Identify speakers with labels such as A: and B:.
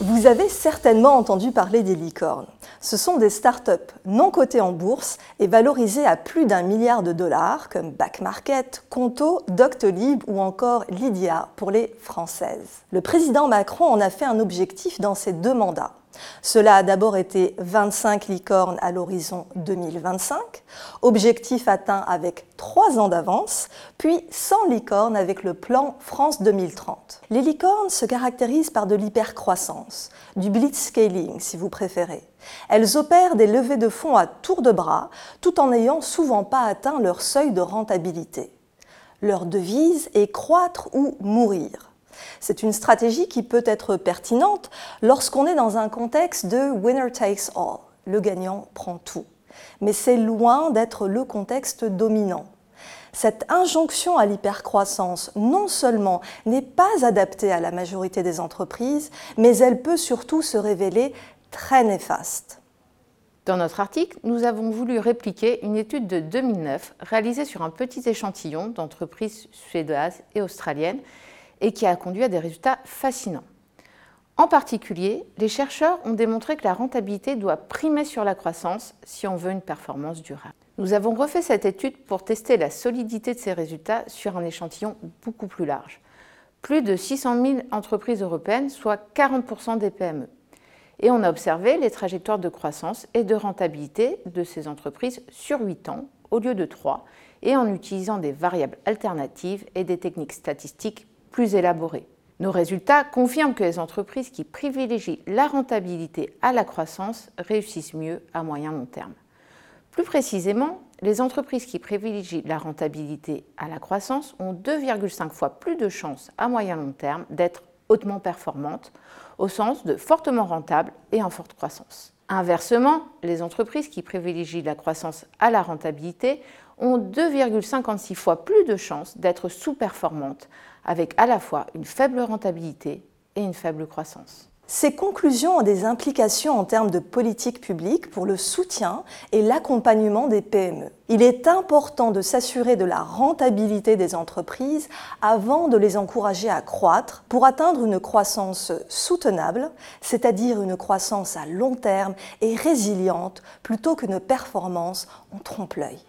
A: Vous avez certainement entendu parler des licornes. Ce sont des startups non cotées en bourse et valorisées à plus d'un milliard de dollars comme Backmarket, Conto, Doctolib ou encore Lydia pour les françaises. Le président Macron en a fait un objectif dans ses deux mandats. Cela a d'abord été 25 licornes à l'horizon 2025, objectif atteint avec 3 ans d'avance, puis 100 licornes avec le plan France 2030. Les licornes se caractérisent par de l'hypercroissance, du blitzscaling si vous préférez. Elles opèrent des levées de fonds à tour de bras tout en n'ayant souvent pas atteint leur seuil de rentabilité. Leur devise est croître ou mourir. C'est une stratégie qui peut être pertinente lorsqu'on est dans un contexte de winner takes all, le gagnant prend tout. Mais c'est loin d'être le contexte dominant. Cette injonction à l'hypercroissance, non seulement n'est pas adaptée à la majorité des entreprises, mais elle peut surtout se révéler très néfaste.
B: Dans notre article, nous avons voulu répliquer une étude de 2009 réalisée sur un petit échantillon d'entreprises suédoises et australiennes et qui a conduit à des résultats fascinants. En particulier, les chercheurs ont démontré que la rentabilité doit primer sur la croissance si on veut une performance durable. Nous avons refait cette étude pour tester la solidité de ces résultats sur un échantillon beaucoup plus large. Plus de 600 000 entreprises européennes, soit 40% des PME. Et on a observé les trajectoires de croissance et de rentabilité de ces entreprises sur 8 ans au lieu de 3 et en utilisant des variables alternatives et des techniques statistiques plus. Nos résultats confirment que les entreprises qui privilégient la rentabilité à la croissance réussissent mieux à moyen long terme. Plus précisément, les entreprises qui privilégient la rentabilité à la croissance ont 2,5 fois plus de chances à moyen long terme d'être hautement performantes, au sens de fortement rentables et en forte croissance. Inversement, les entreprises qui privilégient la croissance à la rentabilité ont 2,56 fois plus de chances d'être sous-performantes, avec à la fois une faible rentabilité et une faible croissance.
A: Ces conclusions ont des implications en termes de politique publique pour le soutien et l'accompagnement des PME. Il est important de s'assurer de la rentabilité des entreprises avant de les encourager à croître pour atteindre une croissance soutenable, c'est-à-dire une croissance à long terme et résiliente plutôt qu'une performance en trompe-l'œil.